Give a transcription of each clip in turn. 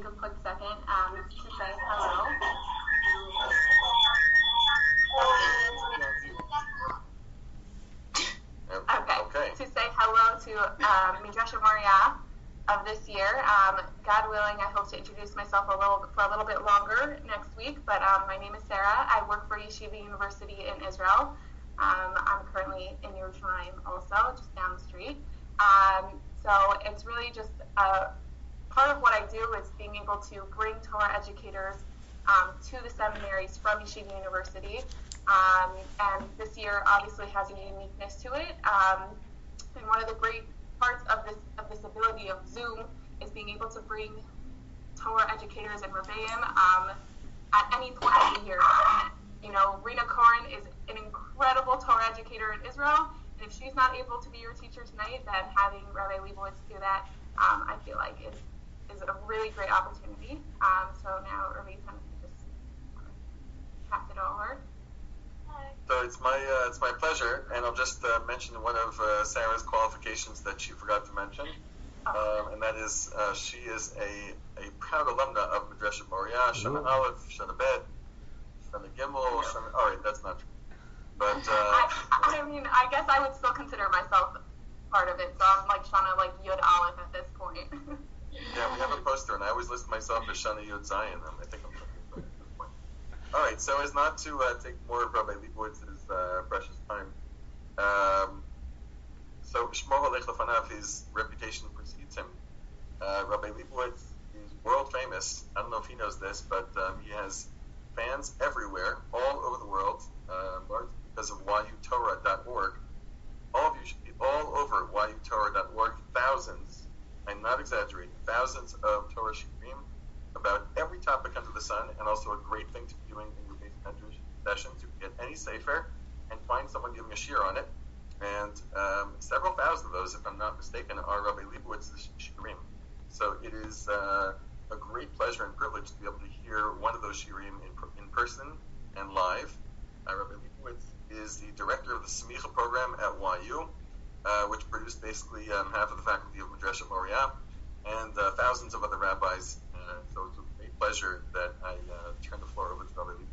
take a quick second um, to say hello. Okay. Okay. To say hello to um, Midrash Moria of this year. Um, God willing, I hope to introduce myself a little for a little bit longer next week. But um, my name is Sarah. I work for Yeshiva University in Israel. Um, I'm currently in Yerushalayim also, just down the street. Um, so it's really just uh, part of what I do is being able to bring Torah educators um, to the seminaries from Yeshiva University. Um, and this year obviously has a uniqueness to it. Um, and one of the great parts of this of this ability of Zoom is being able to bring Torah educators and Rebbeim um, at any point of the year. You know, Rena Corin is an incredible Torah educator in Israel, and if she's not able to be your teacher tonight, then having Rabbi Leibowitz do that, um, I feel like is is a really great opportunity. Um, so now, Rabbi kind of just pass it all over. So it's my uh, it's my pleasure, and I'll just uh, mention one of uh, Sarah's qualifications that she forgot to mention, um, and that is uh, she is a, a proud alumna of Madrasha Moria, Shana Aleph, Shana Bet, Shana Gimel, Shana. All right, that's not true, but uh, I, I mean, I guess I would still consider myself part of it. So I'm like Shana, like Yud Aleph at this point. yeah, we have a poster, and I always list myself as Shana Yud Zion. I think I'm. point. All right, so as not to uh, take more of Rabbi Leibowitz's uh, precious time, um, so Shmo Halech Lefanav, his reputation precedes him. Uh, Rabbi Leibowitz is world famous. I don't know if he knows this, but um, he has fans everywhere, all over the world, uh, because of YUTorah.org. All of you should be all over YUTorah.org. Thousands, I'm not exaggerating, thousands of Torah Shiurim about every topic under the sun, and also a great thing to be doing in your beis medrash sessions. You can get any sefer and find someone giving a shiur on it. And um, several thousand of those, if I'm not mistaken, are Rabbi Leibowitz's shiurim. So it is uh, a great pleasure and privilege to be able to hear one of those shiurim in, in person and live. Uh, Rabbi Leibowitz is the director of the Smicha program at YU, uh, which produced basically um, half of the faculty of Madrasha Moria and uh, thousands of other rabbis. Uh, so it's a great pleasure that I uh, turn the floor over to Rabbi Leibowitz.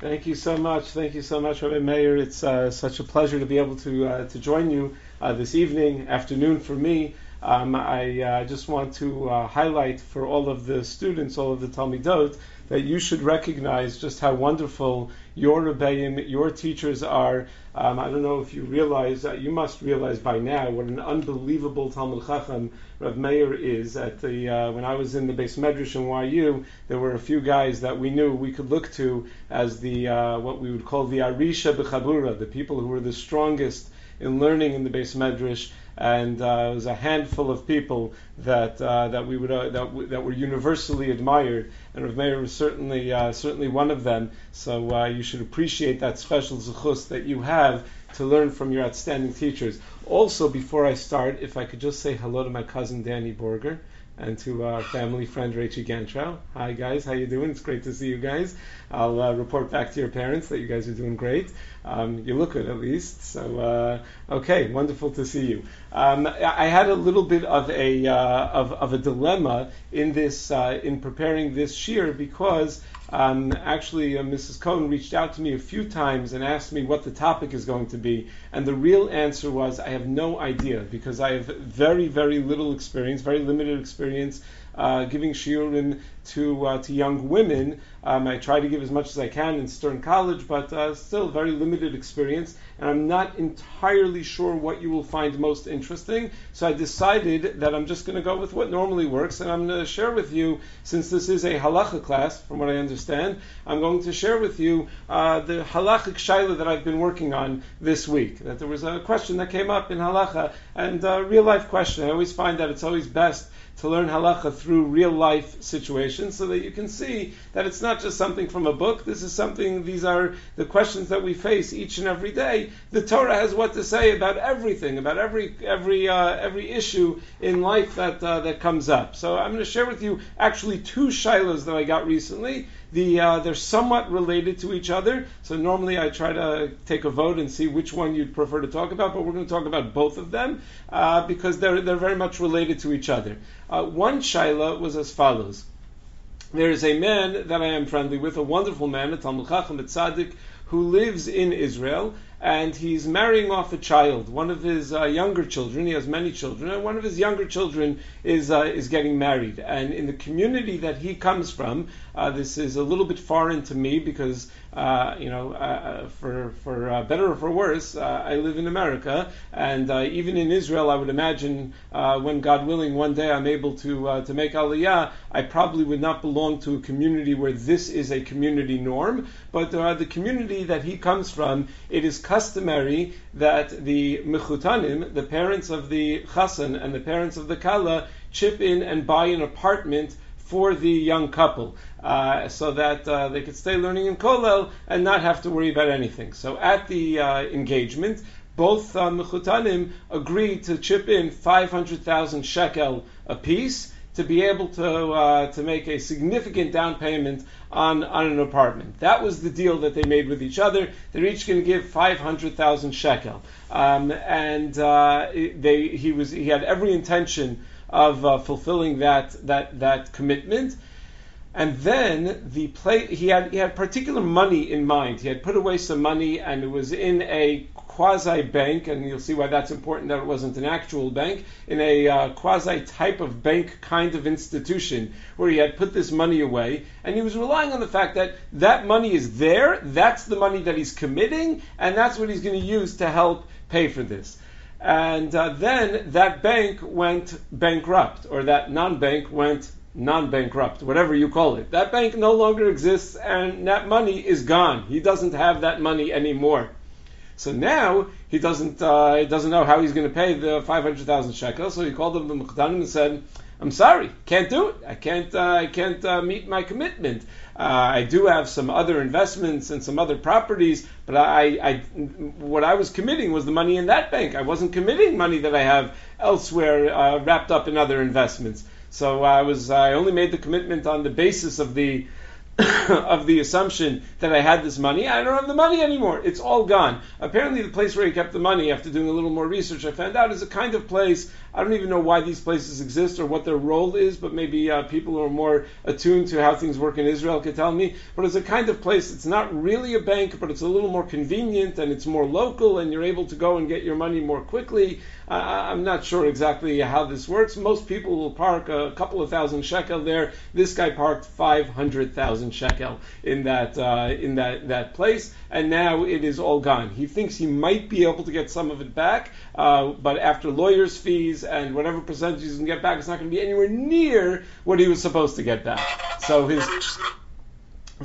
Thank you so much. Thank you so much, Rabbi Meir. It's such a pleasure to be able to to join you this evening, afternoon for me. Um, I uh, just want to uh, highlight for all of the students, all of the Talmidot, that you should recognize just how wonderful your Rebbeim, your teachers are. Um, I don't know if you realize, uh, you must realize by now what an unbelievable Talmud Chacham Rav Meir is. At the uh, when I was in the beis Medrash in YU, there were a few guys that we knew we could look to as the uh, what we would call the Ari Shebachabura, the people who were the strongest in learning in the beis Medrash and uh, it was a handful of people that uh, that we would uh, that, w- that were universally admired, and Rav Meir was certainly uh, certainly one of them. So uh, you should appreciate that special zechus that you have to learn from your outstanding teachers. Also, before I start, if I could just say hello to my cousin Danny Borger and to our family friend Rachel Gantrow. Hi guys, how you doing? It's great to see you guys. I'll uh, report back to your parents that you guys are doing great. Um, you look good at least. So uh, okay, wonderful to see you. Um, I had a little bit of a uh, of, of a dilemma in this uh, in preparing this shiur because. Um, actually, uh, Mrs. Cohen reached out to me a few times and asked me what the topic is going to be, and the real answer was I have no idea because I have very, very little experience, very limited experience uh, giving shiurim to uh, to young women. Um, I try to give as much as I can in Stern College, but uh, still very limited experience, and I'm not entirely sure what you will find most interesting. So I decided that I'm just going to go with what normally works, and I'm going to share with you, since this is a halacha class, from what I understand, I'm going to share with you uh, the halachic shaila that I've been working on this week. That there was a question that came up in halacha, and a real life question. I always find that it's always best to learn halacha through real life situations so that you can see that it's not just something from a book. This is something, these are the questions that we face each and every day. The Torah has what to say about everything, about every, every, uh, every issue in life that, uh, that comes up. So I'm going to share with you actually two shailas that I got recently The, uh, they're somewhat related to each other. So normally I try to take a vote and see which one you'd prefer to talk about, but we're going to talk about both of them uh, because they're, they're very much related to each other. Uh, one shaila was as follows. There is a man that I am friendly with, a wonderful man, a Talmud Chacham, a tzaddik, who lives in Israel, and he's marrying off a child, one of his uh, younger children. He has many children, and one of his younger children is uh, is getting married. And in the community that he comes from, uh, this is a little bit foreign to me because uh, you know, uh, for for uh, better or for worse, I live in America, and even in Israel, I would imagine when God willing, one day I'm able to to make Aliyah, I probably would not belong to a community where this is a community norm, but the community that he comes from, it is customary that the mechutanim, the parents of the chassan and the parents of the kala, chip in and buy an apartment for the young couple, uh, so that uh, they could stay learning in Kollel and not have to worry about anything. So at the uh, engagement, both uh, Mechutanim agreed to chip in 500,000 shekel apiece to be able to uh, to make a significant down payment on, on an apartment. That was the deal that they made with each other. They're each going to give 500,000 shekel. Um, and uh, they, he, was, he had every intention of fulfilling that, that, that commitment. And then the play, he had he had particular money in mind. He had put away some money, and it was in a quasi bank, and you'll see why that's important that it wasn't an actual bank, in a uh, quasi type of bank kind of institution where he had put this money away, and he was relying on the fact that that money is there, that's the money that he's committing, and that's what he's going to use to help pay for this. And uh, then that bank went bankrupt, or that non bank went non bankrupt, whatever you call it. That bank no longer exists, and that money is gone. He doesn't have that money anymore. So now he doesn't uh, he doesn't know how he's going to pay the five hundred thousand shekels. So he called up the mechutanim and said, "I'm sorry, can't do it. I can't uh, I can't uh, meet my commitment. Uh, I do have some other investments and some other properties, but I, I, what I was committing was the money in that bank. I wasn't committing money that I have elsewhere uh, wrapped up in other investments. So I was, I only made the commitment on the basis of the of the assumption that I had this money. I don't have the money anymore. It's all gone. Apparently, the place where he kept the money, after doing a little more research, I found out is a kind of place. I don't even know why these places exist or what their role is, but maybe uh, people who are more attuned to how things work in Israel could tell me. But it's a kind of place It's not really a bank, but it's a little more convenient and it's more local, and you're able to go and get your money more quickly. Uh, I'm not sure exactly how this works. Most people will park a couple of thousand shekel there. This guy parked 500,000 shekel in that uh, in that that place, and now it is all gone. He thinks he might be able to get some of it back, uh, but after lawyers' fees and whatever percentage he can get back, it's not going to be anywhere near what he was supposed to get back. So his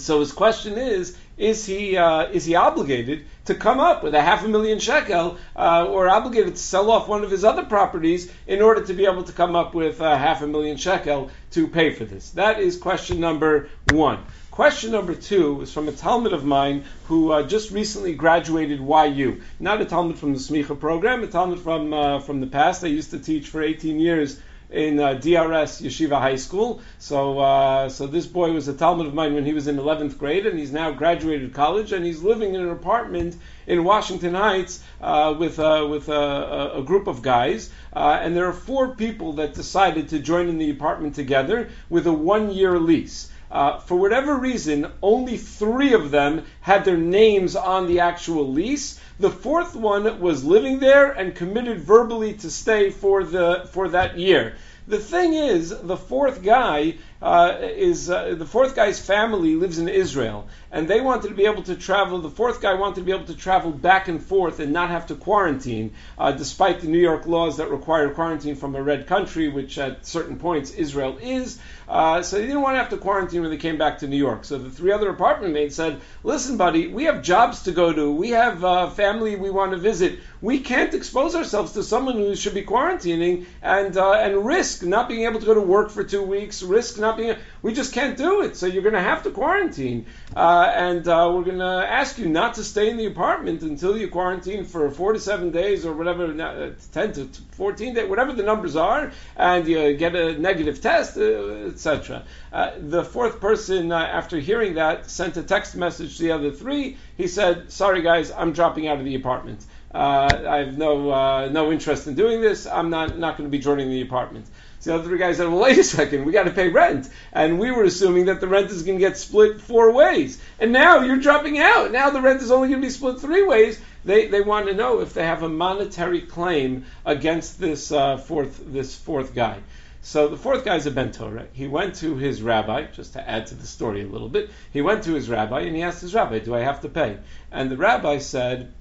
so his question is: Is he uh, is he obligated to come up with a half a million shekel, uh, or obligated to sell off one of his other properties in order to be able to come up with uh, half a million shekel to pay for this? That is question number one. Question number two is from a Talmid of mine who uh, just recently graduated YU. Not a Talmid from the Smicha program, a Talmid from uh, from the past. I used to teach for 18 years in uh, DRS Yeshiva High School. So, uh, so this boy was a Talmid of mine when he was in 11th grade, and he's now graduated college, and he's living in an apartment in Washington Heights uh, with uh, with a, a, group of guys. Uh, and there are four people that decided to join in the apartment together with a one-year lease. Uh, for whatever reason, only three of them had their names on the actual lease. The fourth one was living there and committed verbally to stay for the for that year. The thing is, the fourth guy uh, is uh, the fourth guy's family lives in Israel, and they wanted to be able to travel. The fourth guy wanted to be able to travel back and forth and not have to quarantine, uh, despite the New York laws that require quarantine from a red country, which at certain points Israel is. Uh, so they didn't want to have to quarantine when they came back to New York. So the three other apartment mates said, "Listen, buddy, we have jobs to go to. We have uh, family we want to visit. We can't expose ourselves to someone who should be quarantining and uh, and risk not being able to go to work for two weeks, risk not not being. We just can't do it. So you're going to have to quarantine, uh, and uh, we're going to ask you not to stay in the apartment until you quarantine for four to seven days or whatever, uh, ten to fourteen days, whatever the numbers are, and you get a negative test, uh, etc. Uh, the fourth person, after hearing that, sent a text message to the other three. He said, "Sorry guys, I'm dropping out of the apartment." Uh, I have no uh, no interest in doing this. I'm not not going to be joining the apartment. So the other three guys said, well, wait a second, we got to pay rent. And we were assuming that the rent is going to get split four ways. And now you're dropping out. Now the rent is only going to be split three ways. They, they want to know if they have a monetary claim against this uh, fourth this fourth guy. So the fourth guy is a Ben. He went to his rabbi, just to add to the story a little bit. He went to his rabbi and he asked his rabbi, "Do I have to pay?" And the rabbi said,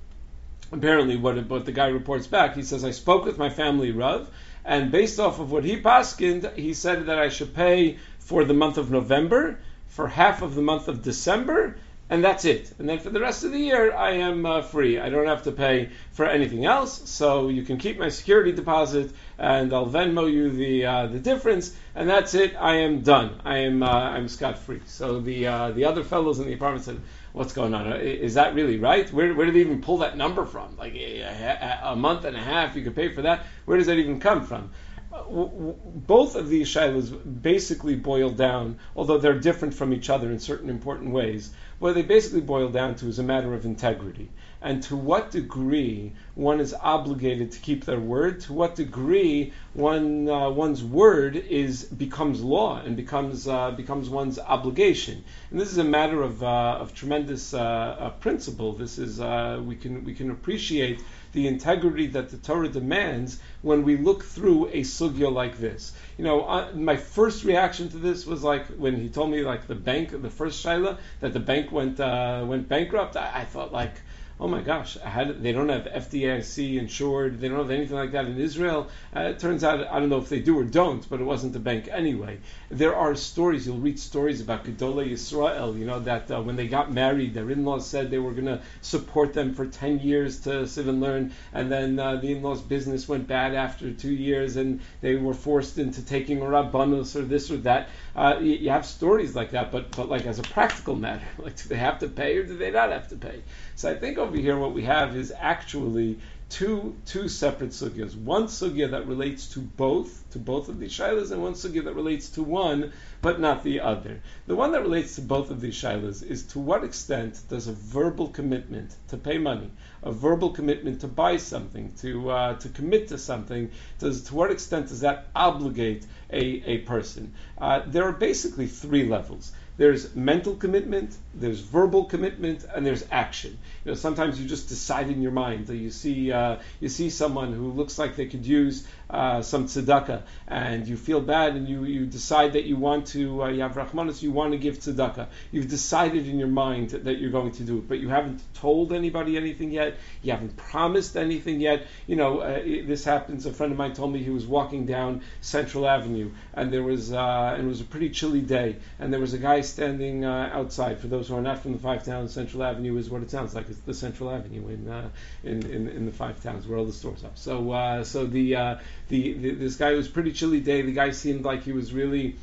apparently what, what the guy reports back, he says, I spoke with my family Rav, and based off of what he paskind, he said that I should pay for the month of November, for half of the month of December, and that's it. And then for the rest of the year, I am uh, free. I don't have to pay for anything else. So you can keep my security deposit, and I'll Venmo you the uh, the difference, and that's it. I am done. I am uh, I'm scot free. So the uh, the other fellows in the apartment said, what's going on? Is that really right? Where, where do they even pull that number from? Like a, a, month and a half, you could pay for that. Where does that even come from? Uh, both of these shailas basically boil down, although they're different from each other in certain important ways. What they basically boil down to is a matter of integrity and to what degree one is obligated to keep their word, to what degree one uh, one's word is becomes law and becomes uh, becomes one's obligation. And this is a matter of, uh, of tremendous uh, uh, principle. This is uh, we can we can appreciate the integrity that the Torah demands when we look through a sugya like this. You know, my first reaction to this was like when he told me like the bank, the first shaila that the bank went went bankrupt. I, I thought like oh my gosh, they don't have FDIC insured, they don't have anything like that in Israel. Uh, it turns out, I don't know if they do or don't, but it wasn't a bank anyway. There are stories, you'll read stories about Gedolei Yisrael, you know, that uh, when they got married, their in-laws said they were going to support them for 10 years to sit and learn, and then uh, the in-laws' business went bad after two years, and they were forced into taking a rabbanus or this or that. Uh, you, you, have stories like that, but, but like as a practical matter, like do they have to pay or do they not have to pay? So I think over here what we have is actually two two separate sugyas. One sugya that relates to both, to both of these shailas, and one sugya that relates to one, but not the other. The one that relates to both of these shailas is to what extent does a verbal commitment to pay money, a verbal commitment to buy something, to uh, to commit to something, does to what extent does that obligate a, a person? Uh, there are basically three levels. There's mental commitment, there's verbal commitment, and there's action. You know, sometimes you just decide in your mind that you see uh, you see someone who looks like they could use uh, some tzedakah, and you feel bad, and you, you decide that you want to uh, you have rachmanus, you want to give tzedakah. You've decided in your mind that you're going to do it, but you haven't told anybody anything yet. You haven't promised anything yet. You know, uh, this happens. A friend of mine told me he was walking down Central Avenue, and there was uh, and it was a pretty chilly day, and there was a guy standing uh, outside. For those who are not from the five towns, Central Avenue is what it sounds like. It's the Central Avenue in uh, in, in, in the five towns where all the stores are. So so the, the, the this guy was pretty chilly day. The guy seemed like he was really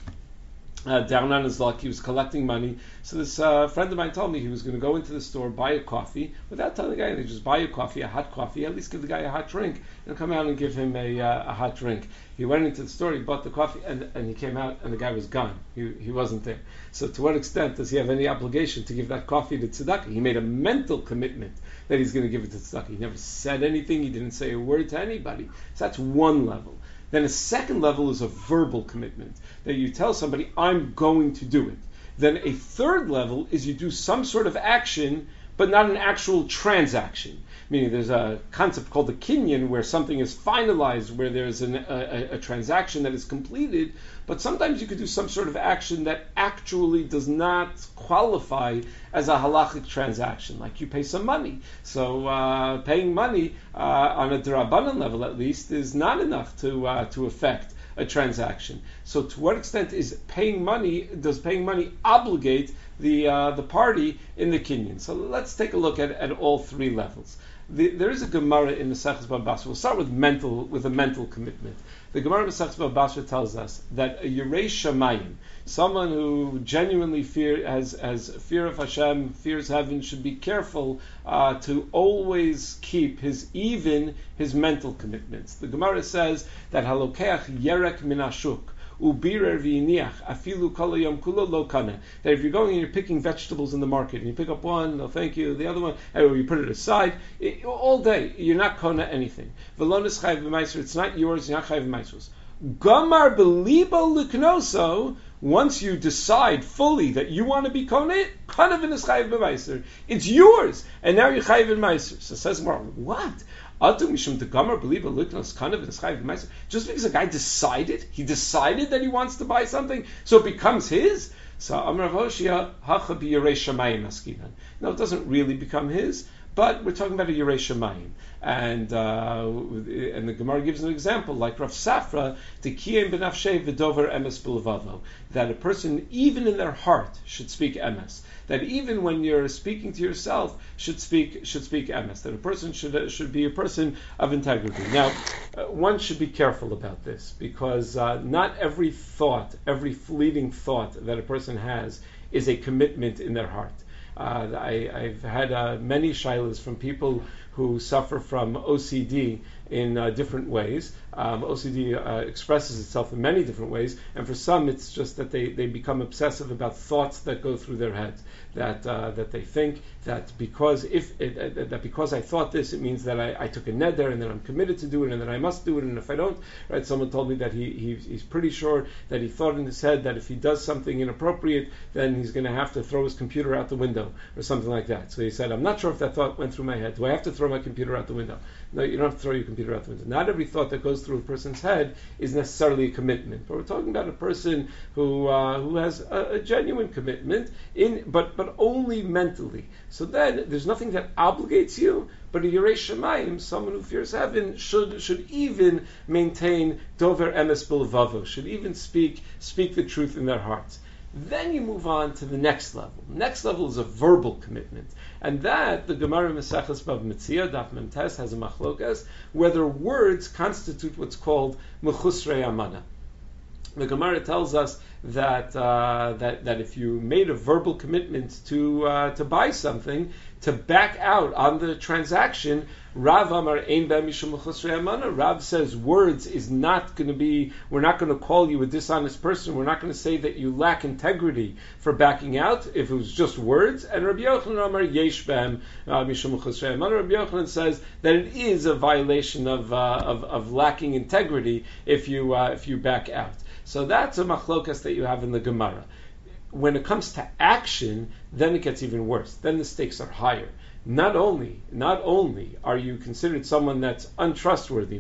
uh, down on his luck. He was collecting money. So this uh, friend of mine told me he was going to go into the store, buy a coffee, without telling the guy anything. Just buy a coffee, a hot coffee. At least give the guy a hot drink, and come out and give him a, uh, a hot drink. He went into the store, he bought the coffee, and, and he came out, and the guy was gone. He, he wasn't there. So to what extent does he have any obligation to give that coffee to tzedakah? He made a mental commitment that he's going to give it to tzedakah. He never said anything. He didn't say a word to anybody. So that's one level. Then a second level is a verbal commitment that you tell somebody, I'm going to do it. Then a third level is you do some sort of action, but not an actual transaction meaning there's a concept called the kinyan where something is finalized, where there's an, a, a, transaction that is completed, but sometimes you could do some sort of action that actually does not qualify as a halachic transaction, like you pay some money. So uh, paying money uh, on a drabanan level, at least, is not enough to uh, to affect a transaction. So to what extent is paying money? Does paying money obligate the uh, the party in the kinyan? So let's take a look at, at all three levels. The, there is a Gemara in the Sechus Basra. We'll start with mental, with a mental commitment. The Gemara Sechus Basra tells us that a Yerei Shamayim, someone who genuinely fear, has, has fear of Hashem, fears heaven, should be careful uh, to always keep his even his mental commitments. The Gemara says that halokeach yerek minashuk ubirer v'iniach afilu kolayom kulo lo. That if you're going and you're picking vegetables in the market and you pick up one, no thank you, the other one, you put it aside, it, all day you're not kona anything. Velonis chayv b'maiser, it's not yours, you're not chayv b'maisers. Gamar belibo. Once you decide fully that you want to be kona, kana v'nis chayv b'maiser. It's yours, and now you're chayv b'maiser. So says Mar, what? Just because a guy decided, he decided that he wants to buy something, so it becomes his. So Amrav Hoshia Hacha No, it doesn't really become his, but we're talking about a Yerei Shemayim. And uh, and the Gemara gives an example, like Rav Safra, Tekiyim benafshe v'dover emes that a person, even in their heart, should speak emes. That even when you're speaking to yourself, should speak should speak emes. That a person should should be a person of integrity. Now, uh, one should be careful about this because uh, not every thought, every fleeting thought that a person has, is a commitment in their heart. Uh, I, have had uh, many shailas from people who suffer from OCD in uh, different ways. Um, OCD uh, expresses itself in many different ways, and for some, it's just that they, they become obsessive about thoughts that go through their heads. That uh, that they think that because if it, uh, that because I thought this, it means that I, I, took a neder and then I'm committed to do it, and then I must do it, and if I don't, right? Someone told me that he, he he's pretty sure that he thought in his head that if he does something inappropriate, then he's going to have to throw his computer out the window or something like that. So he said, I'm not sure if that thought went through my head. Do I have to throw my computer out the window? No, you don't have to throw your computer window. Not every thought that goes through a person's head is necessarily a commitment. But we're talking about a person who uh, who has a, a, genuine commitment in, but but only mentally. So then there's nothing that obligates you. But a Yerei Shemayim, someone who fears heaven, should should even maintain dover emes bilvavo, should even speak speak the truth in their hearts. Then you move on to the next level. Next level is a verbal commitment. And that, the Gemara Maseches Bava Metzia, Daf Memtes, has a machlokas, whether words constitute what's called Mechusrei Amana. The Gemara tells us that, uh, that, that if you made a verbal commitment to, uh, to buy something, to back out on the transaction, Rav Amar Ein Rav says words is not going to be. We're not going to call you a dishonest person. We're not going to say that you lack integrity for backing out if it was just words. And Rabbi Yochanan Amar Yesh Bem uh, Rabbi Yochanan says that it is a violation of, uh, of, of lacking integrity if you uh, if you back out. So that's a machlokas that you have in the Gemara when it comes to action, then it gets even worse. Then the stakes are higher. Not only, not only are you considered someone that's untrustworthy.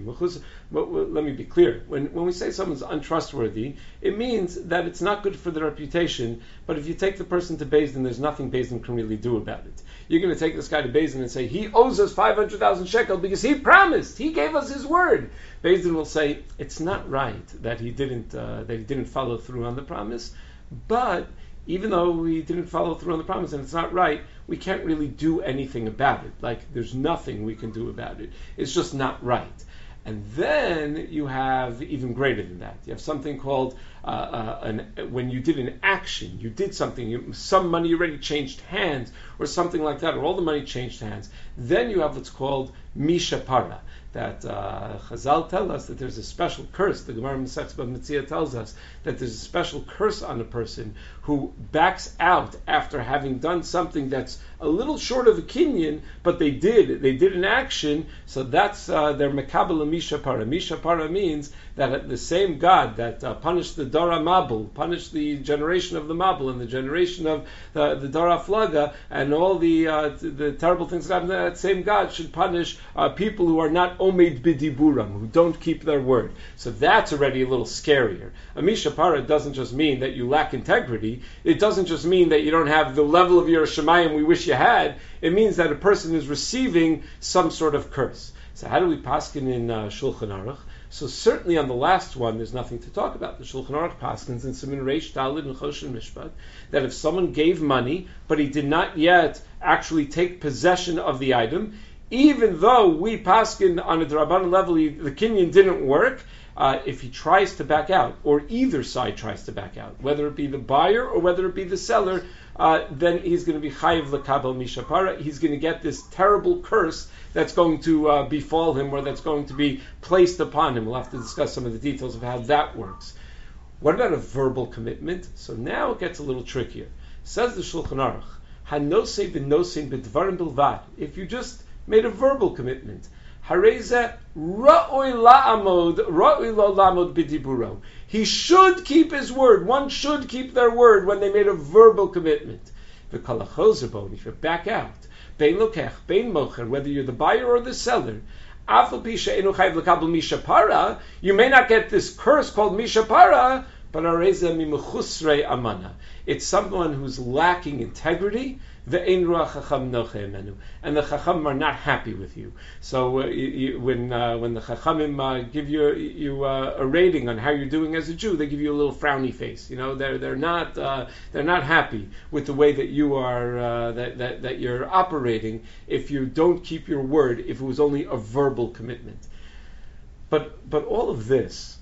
Let me be clear. When, when we say someone's untrustworthy, it means that it's not good for their reputation. But if you take the person to Din, there's nothing Din can really do about it. You're going to take this guy to Din and say he owes us 500,000 shekel because he promised, he gave us his word. Din will say it's not right that he didn't uh, that he didn't follow through on the promise, but even though we didn't follow through on the promise and it's not right, we can't really do anything about it. Like there's nothing we can do about it. It's just not right. And then you have even greater than that. You have something called uh, uh, an, when you did an action, you did something, you, some money already changed hands, or something like that, or all the money changed hands. Then you have what's called mishapara that uh, Chazal tell us that there's a special curse. The Gemara Masechta Mitzia tells us that there's a special curse on a person who backs out after having done something that's a little short of a kinyan, but they did they did an action. So that's uh, their mekabel misha para. Misha para means that the same God that uh, punished the Dara Mabul, punished the generation of the Mabul and the generation of the, the Dara Flaga and all the uh, the terrible things that happened, that same God should punish uh, people who are not Omeid bidiburam, who don't keep their word. So that's already a little scarier. A Misha Para doesn't just mean that you lack integrity. It doesn't just mean that you don't have the level of your Shemayim we wish you had. It means that a person is receiving some sort of curse. So how do we paskin in uh, Shulchan Aruch? So certainly on the last one, there's nothing to talk about. The Shulchan Aruch paskins in Simin Reish Dalid and Choshen Mishpat that if someone gave money but he did not yet actually take possession of the item, even though we paskin on a drabanan level, the kinyan didn't work. Uh, if he tries to back out, or either side tries to back out, whether it be the buyer or whether it be the seller, uh, then he's going to be chayiv lekabel mishapara. He's going to get this terrible curse that's going to uh, befall him or that's going to be placed upon him. We'll have to discuss some of the details of how that works. What about a verbal commitment? So now it gets a little trickier. Says the Shulchan Aruch, Hanose b'nosein b'dvarim bilvad. If you just made a verbal commitment, He should keep his word. One should keep their word when they made a verbal commitment. The if you back out, bein bein whether you're the buyer or the seller, you may not get this curse called mishapara, but mimuchusre amana. It's someone who's lacking integrity, chacham and the chacham are not happy with you. So uh, you, when uh, when the chachamim uh, give you you uh, a rating on how you're doing as a Jew, they give you a little frowny face. You know, they're they're not uh, they're not happy with the way that you are uh, that, that that you're operating if you don't keep your word. If it was only a verbal commitment, but but all of this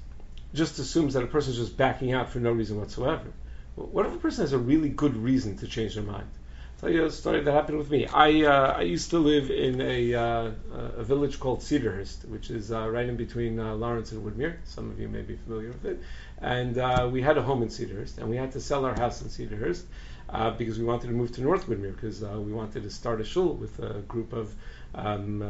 just assumes that a person is just backing out for no reason whatsoever. What if a person has a really good reason to change their mind? Tell you a story that happened with me. I uh, I used to live in a uh, a village called Cedarhurst, which is uh, right in between uh, Lawrence and Woodmere. Some of you may be familiar with it. And uh, we had a home in Cedarhurst, and we had to sell our house in Cedarhurst uh, because we wanted to move to North Woodmere because we wanted to start a shul with a group of um,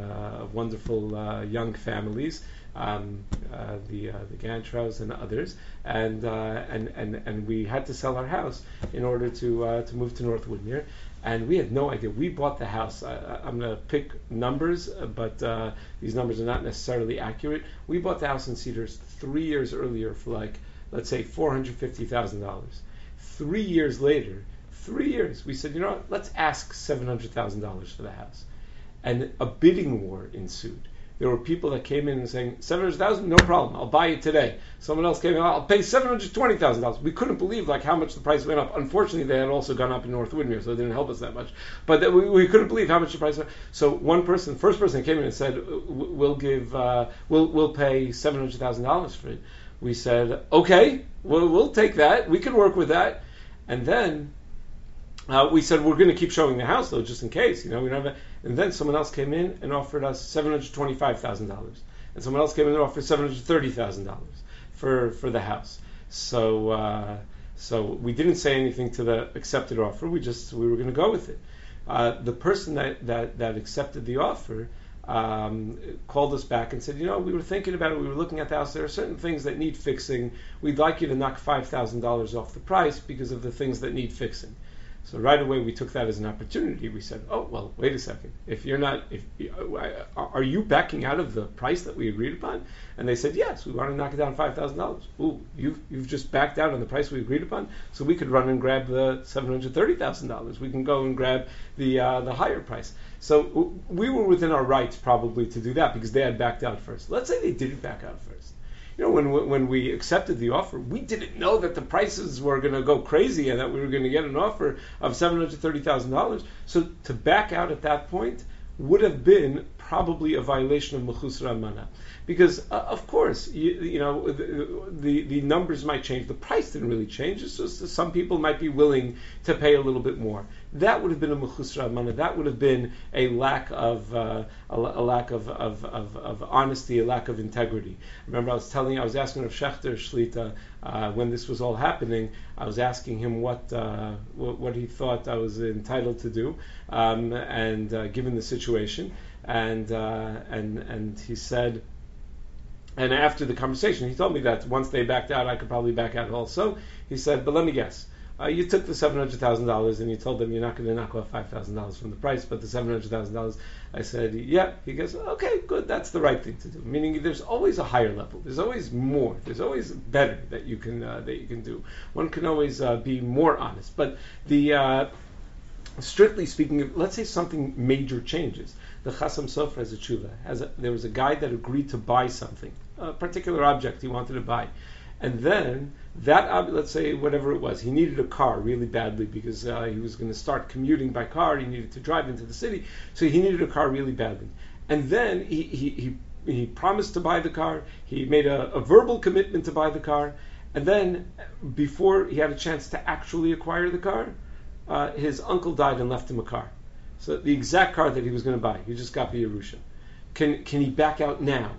wonderful young families. Um, uh, the uh, the Gantrows and others, and, uh, and and and we had to sell our house in order to to move to North Woodmere and we had no idea. We bought the house. I, am going to pick numbers, uh, but uh, these numbers are not necessarily accurate. We bought the house in Cedars three years earlier for like, let's say, four hundred fifty thousand dollars. Three years later, three years, we said, you know what? Let's ask seven hundred thousand dollars for the house, and a bidding war ensued. There were people that came in and saying, 700000 no problem, I'll buy it today. Someone else came in, I'll pay $720,000. We couldn't believe like how much the price went up. Unfortunately, they had also gone up in North Woodmere, so it didn't help us that much. But we, we couldn't believe how much the price went So one person, first person came in and said, we'll give, uh, we'll, we'll pay $700,000 for it. We said, okay, we'll, we'll take that. We can work with that. And then uh, we said we're going to keep showing the house though, just in case. You know, we don't have. And then someone else came in and offered us seven hundred twenty-five thousand dollars, and someone else came in and offered seven hundred thirty thousand dollars for for the house. So uh, so we didn't say anything to the accepted offer. We just we were going to go with it. Uh, the person that, that that accepted the offer. Um, called us back and said, you know, we were thinking about it. We were looking at the house. There are certain things that need fixing. We'd like you to knock five thousand dollars off the price because of the things that need fixing. So right away we took that as an opportunity. We said, "Oh well, wait a second. If you're not, if are you backing out of the price that we agreed upon?" And they said, "Yes, we want to knock it down five thousand dollars." Ooh, you've you've just backed out on the price we agreed upon, so we could run and grab the seven hundred thirty thousand dollars. We can go and grab the uh, the higher price. So we were within our rights probably to do that because they had backed out first. Let's say they didn't back out first you know, when when we accepted the offer, we didn't know that the prices were going to go crazy and that we were going to get an offer of seven hundred thirty thousand dollars. So to back out at that point would have been probably a violation of Mechusar Amana. Because, uh, of course, you, you know, the, the, the, numbers might change. The price didn't really change. It's just some people might be willing to pay a little bit more that would have been a mechusar amana. That would have been a lack of uh, a, a, lack of, of, of, of, honesty, a lack of integrity. Remember, I was telling, I was asking of Schachter Shlita uh, when this was all happening. I was asking him what uh, what, what, he thought I was entitled to do, um, and uh, given the situation, and uh, and and he said. And after the conversation, he told me that once they backed out, I could probably back out also. He said, "But let me guess uh, you took the seven hundred thousand dollars and you told them you're not going to knock off five thousand dollars from the price, but the seven hundred thousand dollars. I said, yeah. He goes, okay, good. That's the right thing to do. Meaning, there's always a higher level. There's always more. There's always better that you can uh, that you can do. One can always uh, be more honest. But the uh, strictly speaking, let's say something major changes. The Chasam Sofer has a tshuva. Has a, there was a guy that agreed to buy something, a particular object he wanted to buy, and then that let's say whatever it was, he needed a car really badly because uh, he was going to start commuting by car. He needed to drive into the city, so he needed a car really badly. and then he, he, he, he promised to buy the car, he made a, a verbal commitment to buy the car, and then before he had a chance to actually acquire the car, uh, his uncle died and left him a car. So the exact car that he was going to buy, he just got the Yerusha. Can, can he back out now?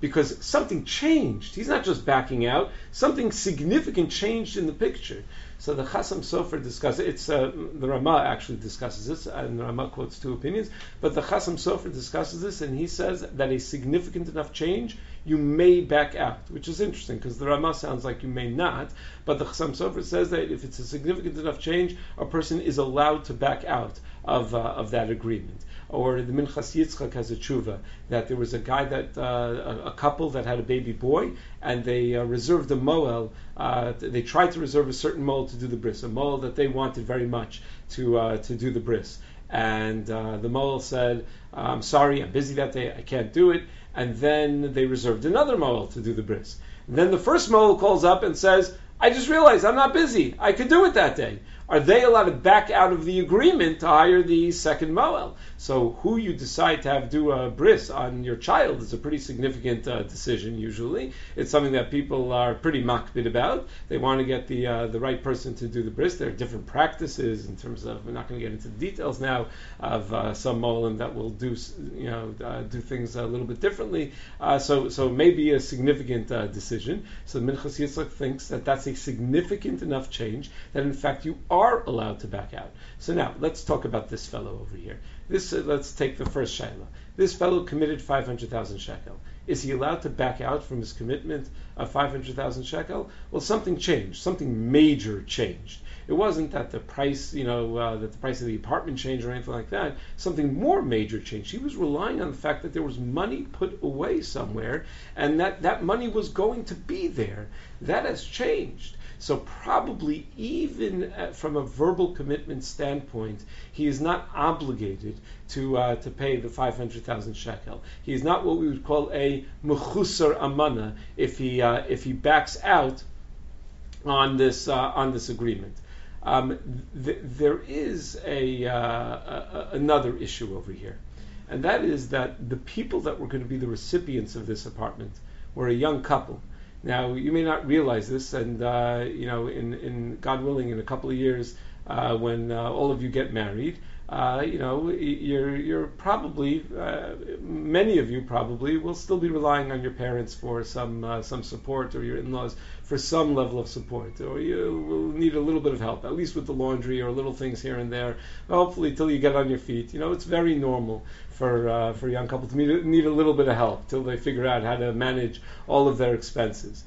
Because something changed. He's not just backing out. Something significant changed in the picture. So the Chasam Sofer discusses it's uh, the Rama actually discusses this, and the Rama quotes two opinions. But the Chasam Sofer discusses this, and he says that a significant enough change you may back out, which is interesting because the Rama sounds like you may not, but the Chasam Sofer says that if it's a significant enough change, a person is allowed to back out of uh, of that agreement or the Minchas Yitzchak has a tshuva that there was a guy that uh, a, couple that had a baby boy and they uh, reserved a moel. Uh, they tried to reserve a certain moel to do the bris, a moel that they wanted very much to uh, to do the bris. And uh, the moel said, "I'm sorry, I'm busy that day, I can't do it." And then they reserved another moel to do the bris. And then the first moel calls up and says, "I just realized I'm not busy. I could do it that day." Are they allowed to back out of the agreement to hire the second moel? So who you decide to have do a bris on your child is a pretty significant uh, decision. Usually, it's something that people are pretty makbid about. They want to get the uh, the right person to do the bris. There are different practices in terms of. We're not going to get into the details now of uh, some molim that will do you know uh, do things a little bit differently. Uh, so so maybe a significant uh, decision. So Minchas Yitzchak thinks that that's a significant enough change that in fact you are allowed to back out. So now let's talk about this fellow over here. This uh, let's take the first shaila. This fellow committed 500,000 shekel. Is he allowed to back out from his commitment of 500,000 shekel? Well, something changed. Something major changed. It wasn't that the price, you know, uh, that the price of the apartment changed or anything like that. Something more major changed. He was relying on the fact that there was money put away somewhere, and that that money was going to be there. That has changed. So probably even uh, from a verbal commitment standpoint, he is not obligated to uh, to pay the 500,000 shekel. He is not what we would call a mechusar amana if he uh, if he backs out on this uh, on this agreement. Um, th- there is a, uh, a, another issue over here, and that is that the people that were going to be the recipients of this apartment were a young couple now, you may not realize this, and uh, you know, in, in God willing, in a couple of years, uh, when uh, all of you get married, uh, you know, you're you're probably uh, many of you probably will still be relying on your parents for some uh, some support, or your in-laws for some level of support, or you will need a little bit of help, at least with the laundry or little things here and there. Hopefully, till you get on your feet. You know, it's very normal for uh, for a young couple to need a little bit of help till they figure out how to manage all of their expenses.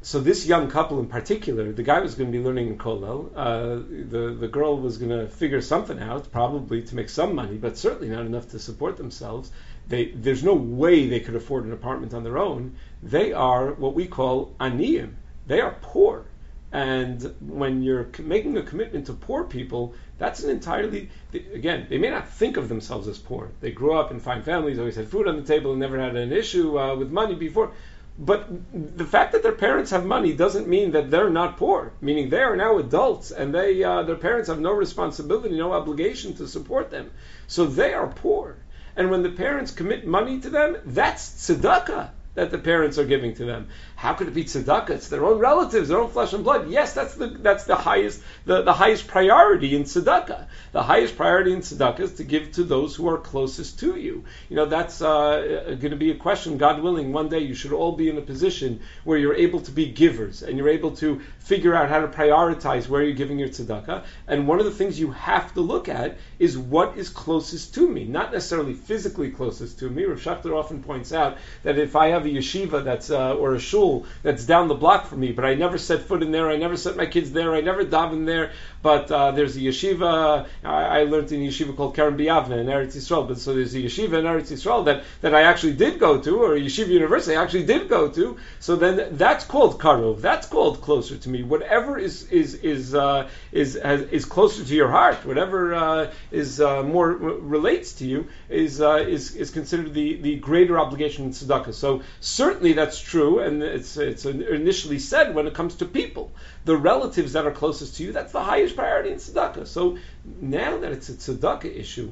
So this young couple in particular, the guy was going to be learning in Kollel. Uh, the the girl was going to figure something out, probably to make some money, but certainly not enough to support themselves. They, there's no way they could afford an apartment on their own. They are what we call aniyim. They are poor. And when you're making a commitment to poor people, that's an entirely, again, they may not think of themselves as poor. They grew up in fine families, always had food on the table, and never had an issue uh, with money before. But the fact that their parents have money doesn't mean that they're not poor. Meaning they are now adults, and they uh, their parents have no responsibility, no obligation to support them. So they are poor. And when the parents commit money to them, that's tzedakah that the parents are giving to them. How could it be tzedakah? It's their own relatives, their own flesh and blood. Yes, that's the that's the highest the, the highest priority in tzedakah. The highest priority in tzedakah is to give to those who are closest to you. You know that's uh, going to be a question. God willing, one day you should all be in a position where you're able to be givers and you're able to figure out how to prioritize where you're giving your tzedakah. And one of the things you have to look at is what is closest to me, not necessarily physically closest to me. Rav Schachter often points out that if I have a yeshiva that's uh, or a shul that's down the block from me, but I never set foot in there. I never set my kids there. I never daven there. But uh, there's a yeshiva. I, I, learned in a yeshiva called Kerem B'Yavneh in Eretz Yisrael. But so there's a yeshiva in Eretz Yisrael that, that I actually did go to, or yeshiva university I actually did go to. So then that's called karov. That's called closer to me. Whatever is is is uh, is has, is closer to your heart. Whatever uh, is uh, more relates to you is uh, is is considered the the greater obligation in tzedakah. So certainly that's true, and it's it's initially said when it comes to people, the relatives that are closest to you. That's the highest priority in tzedakah. So now that it's a tzedakah issue,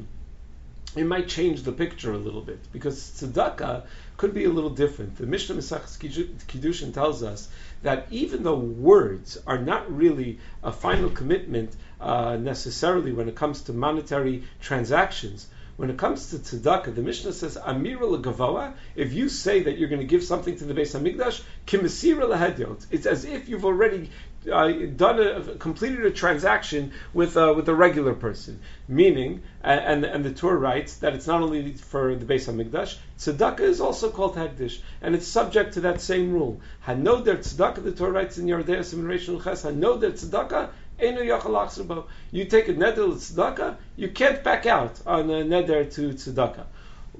it might change the picture a little bit because tzedakah could be a little different. The Mishnah Maseches Kiddushin tells us that even though words are not really a final commitment uh, necessarily when it comes to monetary transactions, when it comes to tzedakah, the Mishnah says, Amira legavoa, if you say that you're going to give something to the Beis Hamikdash, kimisira lehedyot. It's as if you've already uh, done a, completed a transaction with uh, with a regular person. Meaning, and, and the Torah writes that it's not only for the Beis Hamikdash, tzedakah is also called hekdesh, and it's subject to that same rule. Hanoder tzedakah, the Torah writes in Yardei Siman Ches, Hanoder tzedakah you take a neder to tzedakah, you can't back out on a neder to tzedakah.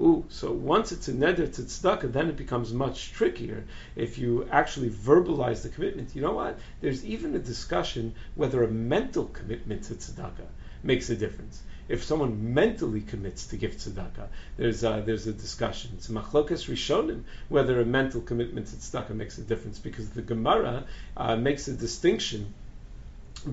Ooh, so once it's a neder to tzedakah, then it becomes much trickier if you actually verbalize the commitment. You know what? There's even a discussion whether a mental commitment to tzedakah makes a difference. If someone mentally commits to give tzedakah, there's a, there's a discussion. It's machlokas rishonim whether a mental commitment to tzedakah makes a difference because the Gemara uh, makes a distinction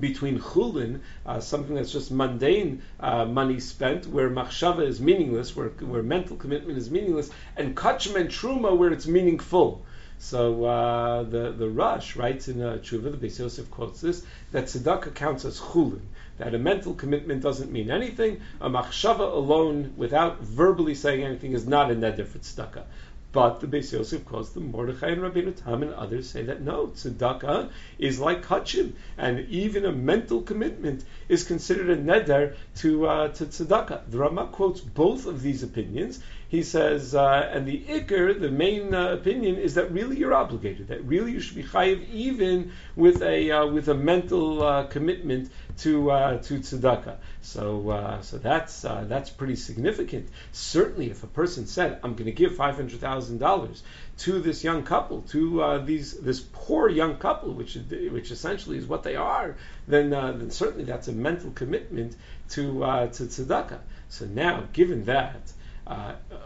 between chulin, uh, something that's just mundane uh, money spent, where machshava is meaningless, where, where mental commitment is meaningless, and kachim and truma, where it's meaningful. So uh, the the Rosh writes in uh, Tshuva, the Beis Yosef quotes this, that tzedakah counts as chulin, that a mental commitment doesn't mean anything. A machshava alone, without verbally saying anything, is not a neder for tzedakah. But the Beis Yosef calls them Mordechai and Rabbeinu Tam and others say that no, tzedakah is like kachim, and even a mental commitment is considered a neder to uh, to tzedakah. The Rama quotes both of these opinions. He says, uh, and the ikar, the main uh, opinion, is that really you're obligated. That really you should be chayiv even with a uh, with a mental uh, commitment to uh, to tzedakah. So uh, so that's uh, that's pretty significant. Certainly, if a person said, "I'm going to give five hundred thousand dollars to this young couple, to uh, these this poor young couple, which which essentially is what they are," then uh, then certainly that's a mental commitment to uh, to tzedakah. So now, given that.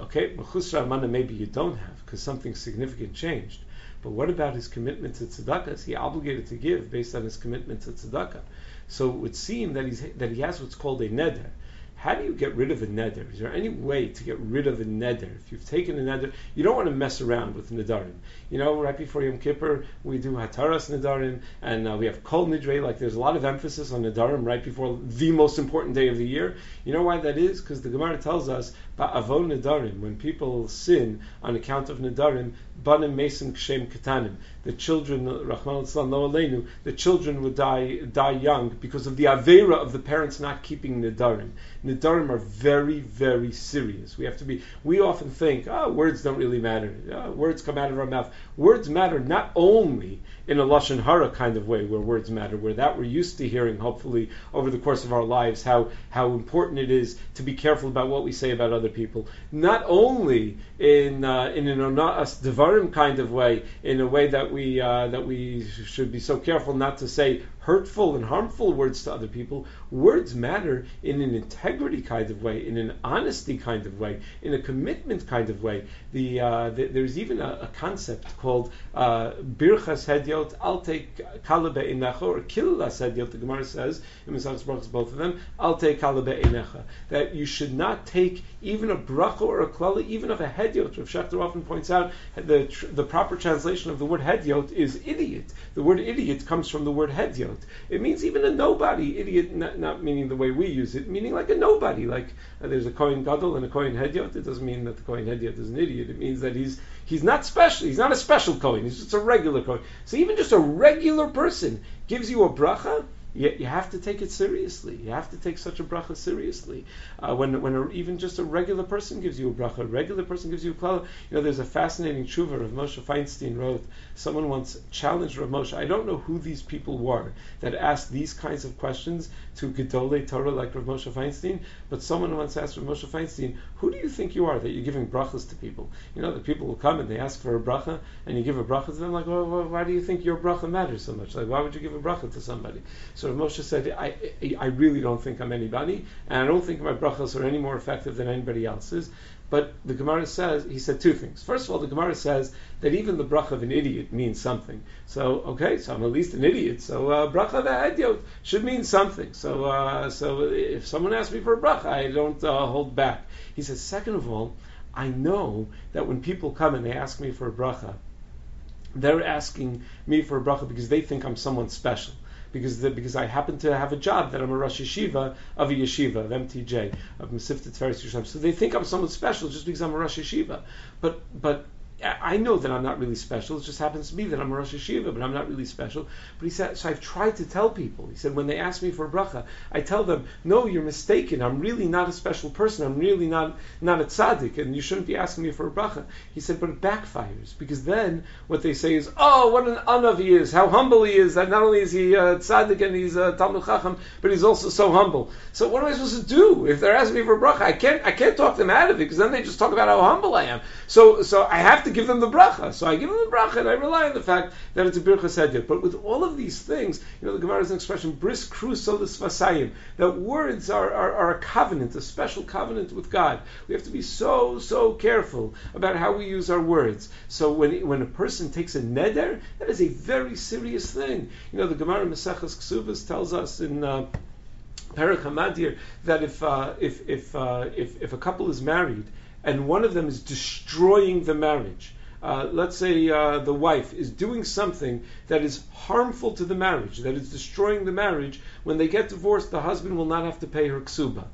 okay, mechusar amana maybe you don't have because something significant changed. But what about his commitment to tzedakah? Is he obligated to give based on his commitment to tzedakah? So it would seem that, he's, that he has what's called a neder. How do you get rid of a neder? Is there any way to get rid of a neder? If you've taken a neder, you don't want to mess around with nedarim. You know, right before Yom Kippur, we do hataras nedarim, and uh, we have kol nidre. Like there's a lot of emphasis on nedarim right before the most important day of the year. You know why that is? Because the Gemara tells us ba'avon nedarim, when people sin on account of nedarim, banim mesim kshem katanim. The children, Rahman al the children would die die young because of the avera of the parents not keeping nedarim. Nidarim are very, very serious. We have to be. We often think, oh, words don't really matter. Oh, words come out of our mouth. Words matter not only in a lashon hara kind of way, where words matter, where that we're used to hearing, hopefully over the course of our lives, how how important it is to be careful about what we say about other people. Not only in uh, in an onas devarim kind of way, in a way that we uh, that we should be so careful not to say hurtful and harmful words to other people. Words matter in an integrity kind of way, in an honesty kind of way, in a commitment kind of way. The, uh, the there's even a, a, concept called uh, birchas hedyot al tehi kalah b'einecha or killas hedyot. The Gemara says in Maseches Brachos both of them al tehi kalah b'einecha that you should not take even a bracha or a klala, even of a hedyot. Rav Schachter often points out the the proper translation of the word hedyot is idiot. The word idiot comes from the word It means even a nobody, idiot, not, not meaning the way we use it, meaning like a nobody. Like uh, there's a Kohen Gadol and a Kohen Hedyot. It doesn't mean that the Kohen Hedyot is an idiot. It means that he's he's not special. He's not a special Kohen. He's just a regular Kohen. So even just a regular person gives you a bracha you, you have to take it seriously. You have to take such a bracha seriously. Uh, when when a, even just a regular person gives you a bracha, a regular person gives you a klala. You know, there's a fascinating tshuva of Moshe Feinstein wrote. Someone once challenged Rav Moshe. I don't know who these people were that asked these kinds of questions to Gedolei Torah like Rav Moshe Feinstein, but someone once asked Rav Moshe Feinstein, "Who do you think you are that you're giving brachas to people?" You know, the people will come and they ask for a bracha, and you give a bracha to them. Like, well, why do you think your bracha matters so much? Like, why would you give a bracha to somebody? So Rav Moshe said, I, I really don't think I'm anybody, and I don't think my brachas are any more effective than anybody else's. But the Gemara says, he said two things. First of all, the Gemara says that even the bracha of an idiot means something. So, okay, so I'm at least an idiot. So, uh, bracha of a idiot should mean something. So, uh, so if someone asks me for a bracha, I don't uh, hold back. He says, second of all, I know that when people come and they ask me for a bracha, they're asking me for a bracha because they think I'm someone special because the, because I happen to have a job that I'm a Rosh Yeshiva of a yeshiva of MTJ of Mesivta Tiferes Yerushalayim. So they think I'm someone special just because I'm a Rosh Yeshiva. But but I know that I'm not really special. It just happens to be that I'm a Rosh Yeshiva, but I'm not really special. But he said, so I've tried to tell people. He said, when they ask me for a bracha, I tell them, no, you're mistaken. I'm really not a special person. I'm really not, not a tzaddik, and you shouldn't be asking me for a bracha. He said, but it backfires, because then what they say is, oh, what an anav he is, how humble he is, that not only is he a tzaddik and he's a Talmid Chacham, but he's also so humble. So what am I supposed to do if they're asking me for a bracha? I can't, I can't talk them out of it, because then they just talk about how humble I am. So, so I have to to give them the bracha. So I give them the bracha, and I rely on the fact that it's a birchas hedyot. But with all of these things, you know, the Gemara has an expression, bris krusa lasfasayim, that words are, are, are, a covenant, a special covenant with God. We have to be so, so careful about how we use our words. So when, when a person takes a neder, that is a very serious thing. You know, the Gemara Maseches Ksubas tells us in... Uh, Hamadir, that if, uh, if, if, uh, if, if a couple is married and one of them is destroying the marriage. Uh, let's say uh, the wife is doing something that is harmful to the marriage, that is destroying the marriage. When they get divorced, the husband will not have to pay her ksuba.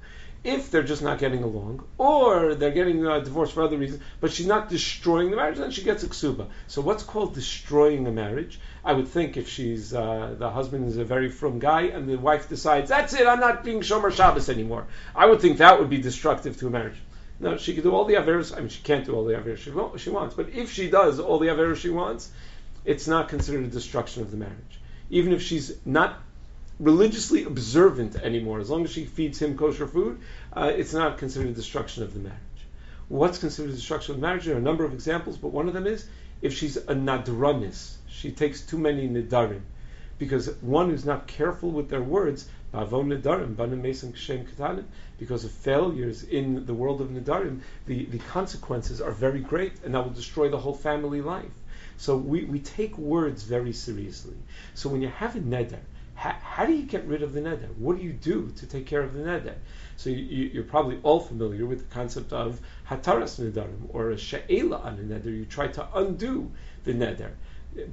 If they're just not getting along, or they're getting uh, divorced for other reasons, but she's not destroying the marriage, then she gets a ksuba. So what's called destroying a marriage? I would think if she's uh, the husband is a very frum guy and the wife decides that's it, I'm not being shomer Shabbos anymore. I would think that would be destructive to a marriage. No, she can do all the averos. I mean, she can't do all the averos she, she wants, but if she does all the averos she wants, it's not considered a destruction of the marriage. Even if she's not religiously observant anymore, as long as she feeds him kosher food, uh, it's not considered a destruction of the marriage. What's considered a destruction of the marriage? There are a number of examples, but one of them is if she's a nadranis, she takes too many nidarim. Because one who's not careful with their words because of failures in the world of Nidarim, the, the consequences are very great, and that will destroy the whole family life. So we, we take words very seriously. So when you have a neder, how, how, do you get rid of the neder? What do you do to take care of the neder? So you, are probably all familiar with the concept of hataras nedarim or a she'ela on a neder. You try to undo the neder,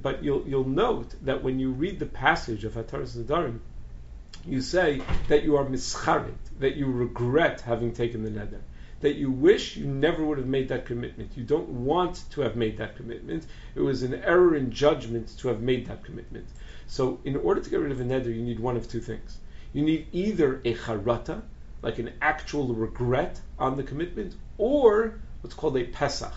but you'll you'll note that when you read the passage of hataras nedarim, you say that you are mischarit, that you regret having taken the neder, that you wish you never would have made that commitment. You don't want to have made that commitment. It was an error in judgment to have made that commitment. So, in order to get rid of a neder, you need one of two things. You need either a charata, like an actual regret on the commitment, or what's called a pesach,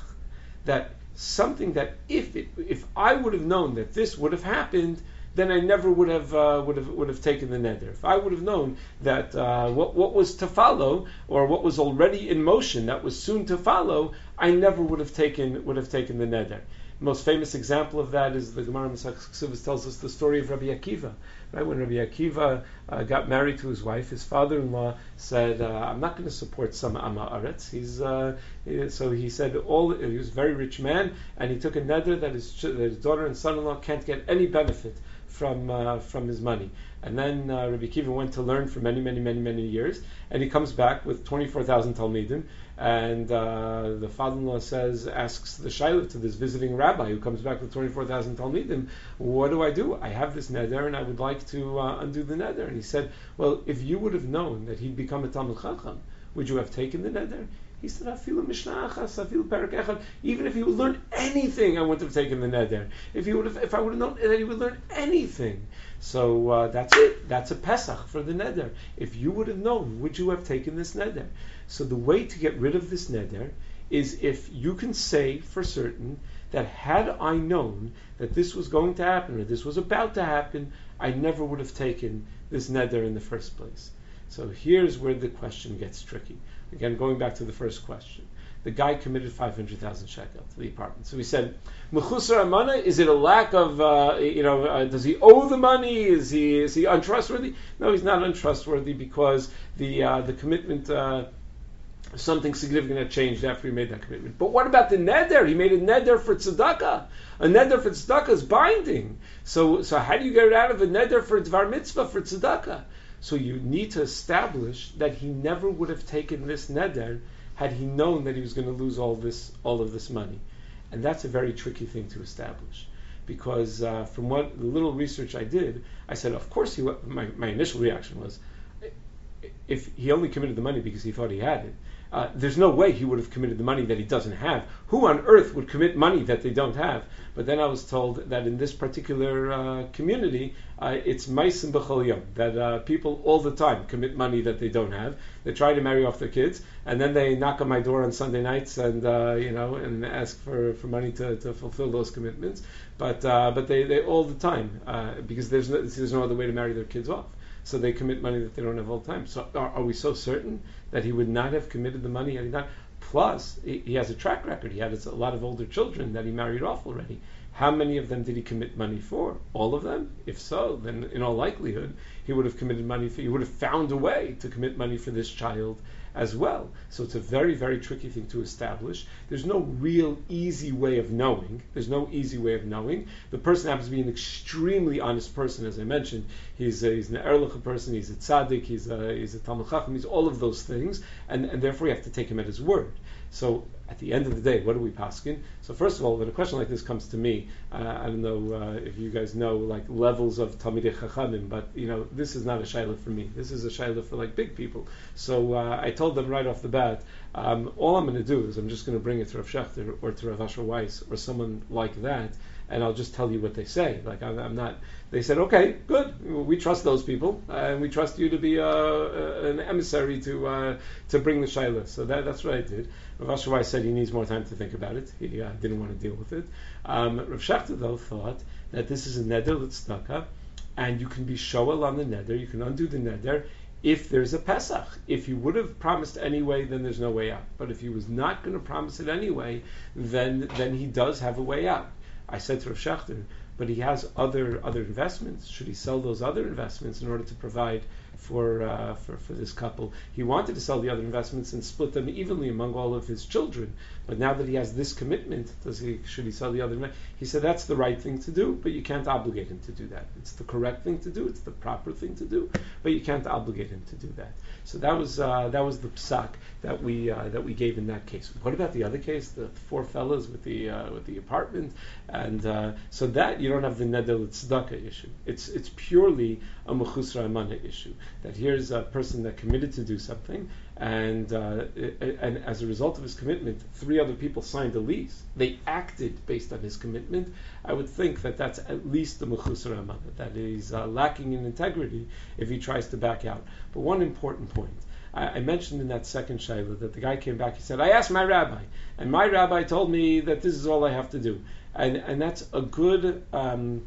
that something that if it, if I would have known that this would have happened, then I never would have uh, would have would have taken the neder. If I would have known that uh, what what was to follow or what was already in motion that was soon to follow, I never would have taken would have taken the neder. most famous example of that is the Gemara Masach tells us the story of Rabbi Akiva. Right when Rabbi Akiva uh, got married to his wife, his father-in-law said, uh, "I'm not going to support some Amaretz." He's uh, so he said all he was a very rich man, and he took a neder that his, that his daughter and son-in-law can't get any benefit from uh, from his money. And then uh, Rabbi Akiva went to learn for many, many, many, many years, and he comes back with 24,000 talmidim. And uh, the father-in-law says, asks the shayla to this visiting rabbi who comes back with 24,000 talmidim, "What do I do? I have this neder, and I would like to uh, undo the neder." And he said, "Well, if you would have known that he'd become a talmid chacham, would you have taken the neder?" He said, "Afilu mishnah afilu perak echad." Even if he would learn anything, I wouldn't have taken the neder. If he would have, if I would have known that he would learn anything, so uh, that's it. That's a pesach for the neder. If you would have known, would you have taken this neder? So the way to get rid of this neder is if you can say for certain that had I known that this was going to happen or this was about to happen, I never would have taken this neder in the first place. So here's where the question gets tricky. Again, going back to the first question. the guy committed 500,000 shekel to the apartment. So we said, Mechusar Amana, is it a lack of, uh, you know, uh, does he owe the money? Is he is he untrustworthy? No, he's not untrustworthy because the uh, the commitment. Uh, something significant had changed after he made that commitment. But what about the neder? He made a neder for tzedakah. A neder for tzedakah is binding. So, so how do you get it out of a neder for dvar mitzvah for tzedakah? So you need to establish that he never would have taken this neder had he known that he was going to lose all this, all of this money. And that's a very tricky thing to establish. Because uh, from what the little research I did, I said, of course, he. My, my initial reaction was, if he only committed the money because he thought he had it, uh, there's no way he would have committed the money that he doesn't have. Who on earth would commit money that they don't have? But then I was told that in this particular uh, community, uh, it's maisim b'chol that uh, people all the time commit money that they don't have. They try to marry off their kids, and then they knock on my door on Sunday nights and uh, you know and ask for, for money to, to fulfill those commitments. But uh, but they, they all the time because there's no, there's no other way to marry their kids off so they commit money that they don't have all the time. So are, are we so certain that he would not have committed the money had he not? Plus, he, he has a track record. He had a lot of older children that he married off already. How many of them did he commit money for? All of them? If so, then in all likelihood, he would have committed money for, he would have found a way to commit money for this child as well. So it's a very, very tricky thing to establish. There's no real easy way of knowing. There's no easy way of knowing. The person happens to be an extremely honest person, as I mentioned. He's, a, he's an Erlich person, he's a tzaddik, he's a, he's a Talmid Chacham, he's all of those things, and, and therefore you have to take him at his word. So at the end of the day, what do we paskin? So first of all, when a question like this comes to me, uh, I don't know uh, if you guys know like levels of Talmidei Chachamim, but you know this is not a shaila for me. This is a shaila for like big people. So uh, I told them right off the bat, um, all I'm going to do is I'm just going to bring it to Rav Schachter or to Rav Asher Weiss or someone like that, and I'll just tell you what they say. Like I'm, I'm not. They said, okay, good. We trust those people, and we trust you to be uh, uh, an emissary to uh, to bring the shaila. So that, that's what I did. Rav Asher Weiss said he needs more time to think about it. He didn't want to deal with it. Um, Rav Schachter though thought that this is a neder l'tzedakah, and you can be shoel on the neder. You can undo the neder if there's a Pesach. If he would have promised anyway, then there's no way out. But if he was not going to promise it anyway, then then he does have a way out. I said to Rav Schachter, but he has other other investments. Should he sell those other investments in order to provide for, uh, for for this couple? He wanted to sell the other investments and split them evenly among all of his children. But now that he has this commitment, does he should he sell the other? He said that's the right thing to do, but you can't obligate him to do that. It's the correct thing to do. It's the proper thing to do, but you can't obligate him to do that. So that was uh, that was the psak that we uh, that we gave in that case. What about the other case, the four fellows with the uh, with the apartment, and uh, so that you don't have the nedel tzedakah issue. It's it's purely a mechusar amana issue. That here's a person that committed to do something, and uh, and as a result of his commitment, three other people signed a lease. They acted based on his commitment. I would think that that's at least the mechusar that he's uh, lacking in integrity if he tries to back out. But one important point. I, mentioned in that second shayla that the guy came back. He said, "I asked my rabbi, and my rabbi told me that this is all I have to do," and and that's a good um,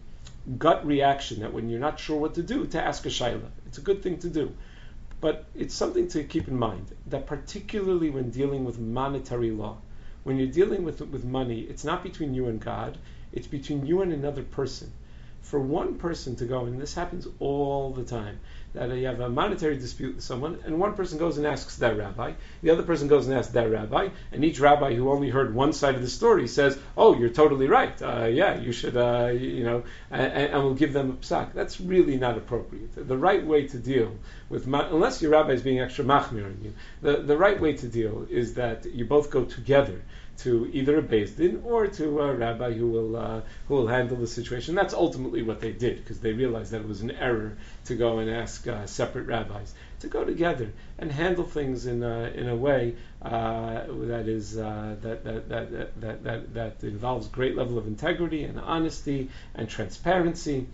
gut reaction. That when you're not sure what to do, to ask a shayla, it's a good thing to do. But it's something to keep in mind that particularly when dealing with monetary law, when you're dealing with with money, it's not between you and God, it's between you and another person. For one person to go, and this happens all the time, that you have a monetary dispute with someone, and one person goes and asks that rabbi, the other person goes and asks that rabbi, and each rabbi who only heard one side of the story says, "Oh, you're totally right. Uh, yeah, you should, uh, you know," and, and we'll give them a psak. That's really not appropriate. The right way to deal with, unless your rabbi is being extra machmir on you, the, the right way to deal is that you both go together to either a Beis Din or to a rabbi who will uh, who will handle the situation. That's ultimately what they did because they realized that it was an error to go and ask uh, separate rabbis to go together and handle things in a, in a way uh, that is uh, that, that, that, that, that, that involves great level of integrity and honesty and transparency.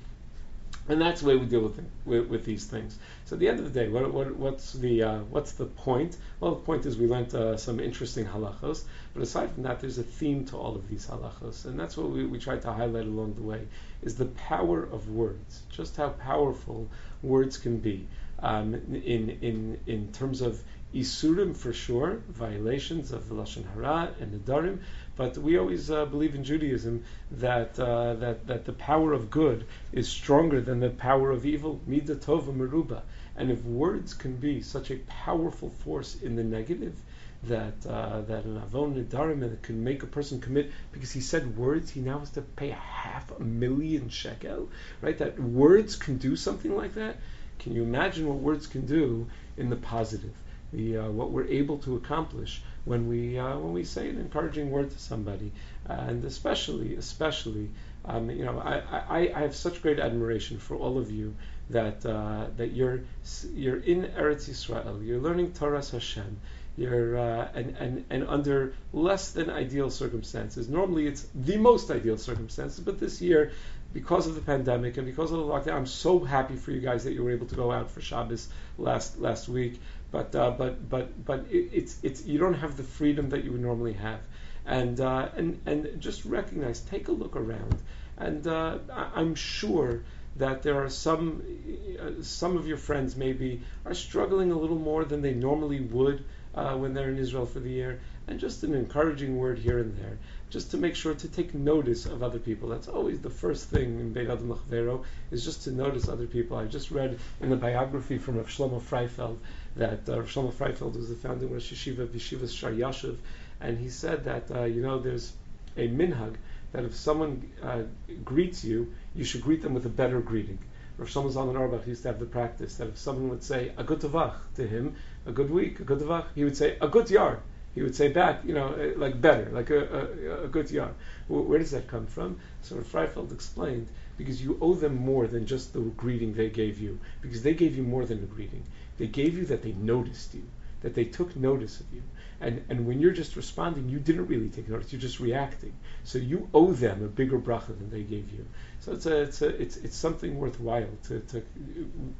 And that's the way we deal with, with, with these things. So at the end of the day, what, what, what's the uh, what's the point? Well, the point is we learned uh, some interesting halachos, but aside from that, there's a theme to all of these halachos, and that's what we, we try to highlight along the way: is the power of words, just how powerful words can be um, in in in terms of isurim for sure, violations of the lashon hara and the darim. But we always uh, believe in Judaism that uh, that that the power of good is stronger than the power of evil. Midah tova meruba. And if words can be such a powerful force in the negative, that uh, that an avon nidarim can make a person commit because he said words, he now has to pay a half a million shekel, right? That words can do something like that. Can you imagine what words can do in the positive? The uh, what we're able to accomplish when we uh, when we say an encouraging word to somebody, and especially especially. Um, you know, I, I, I have such great admiration for all of you that uh, that you're you're in Eretz Yisrael, you're learning Torah Hashem, you're uh, and, and and under less than ideal circumstances. Normally, it's the most ideal circumstances, but this year, because of the pandemic and because of the lockdown, I'm so happy for you guys that you were able to go out for Shabbos last last week. But uh, but but but it, it's it's you don't have the freedom that you would normally have, and uh, and and just recognize, take a look around, and uh, I'm sure that there are some uh, some of your friends maybe are struggling a little more than they normally would uh, when they're in Israel for the year, and just an encouraging word here and there, just to make sure to take notice of other people. That's always the first thing in Bein Adam Lachavero, is just to notice other people. I just read in the biography from Rav Shlomo Freifeld that uh, Rav Shlomo Freifeld was the founding Rosh Yeshiva of Yeshivas Sh'or Yoshuv, and he said that uh, you know there's a minhag that if someone uh, greets you, you should greet them with a better greeting. Rav Shlomo Zalman Auerbach used to have the practice that if someone would say a good to him, a good week, a good he would say a good yard. He would say back, you know, eh, like better, like a, a, a good yard. Where does that come from? So Freifeld explained because you owe them more than just the greeting they gave you, because they gave you more than a greeting. They gave you that they noticed you, that they took notice of you. And, and when you're just responding, you didn't really take notice. You're just reacting. So you owe them a bigger bracha than they gave you. So it's a, it's a, it's it's something worthwhile to, to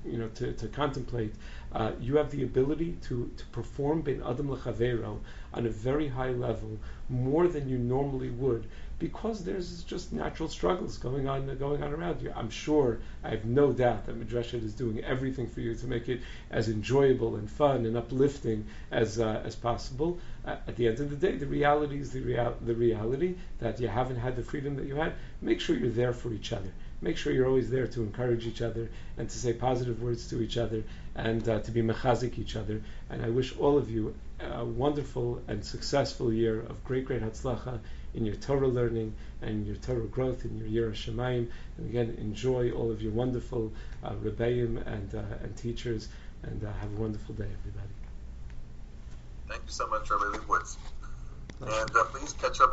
you know to, to contemplate. Uh, you have the ability to, to perform ben adam lechavero on a very high level more than you normally would because there's just natural struggles going on going on around you. I'm sure, I have no doubt that Midrashet is doing everything for you to make it as enjoyable and fun and uplifting as uh, as possible. Uh, at the end of the day, the reality is the, the reality that you haven't had the freedom that you had. Make sure you're there for each other. Make sure you're always there to encourage each other and to say positive words to each other and uh, to be mechazik each other. And I wish all of you a wonderful and successful year of great, great hatzlacha in your Torah learning and your Torah growth in your Yiras Shamayim. And again, enjoy all of your wonderful uh, rebbeim and, uh, and teachers, and uh, have a wonderful day, everybody. Thank you so much, Rabbi Woods. And uh, please catch up.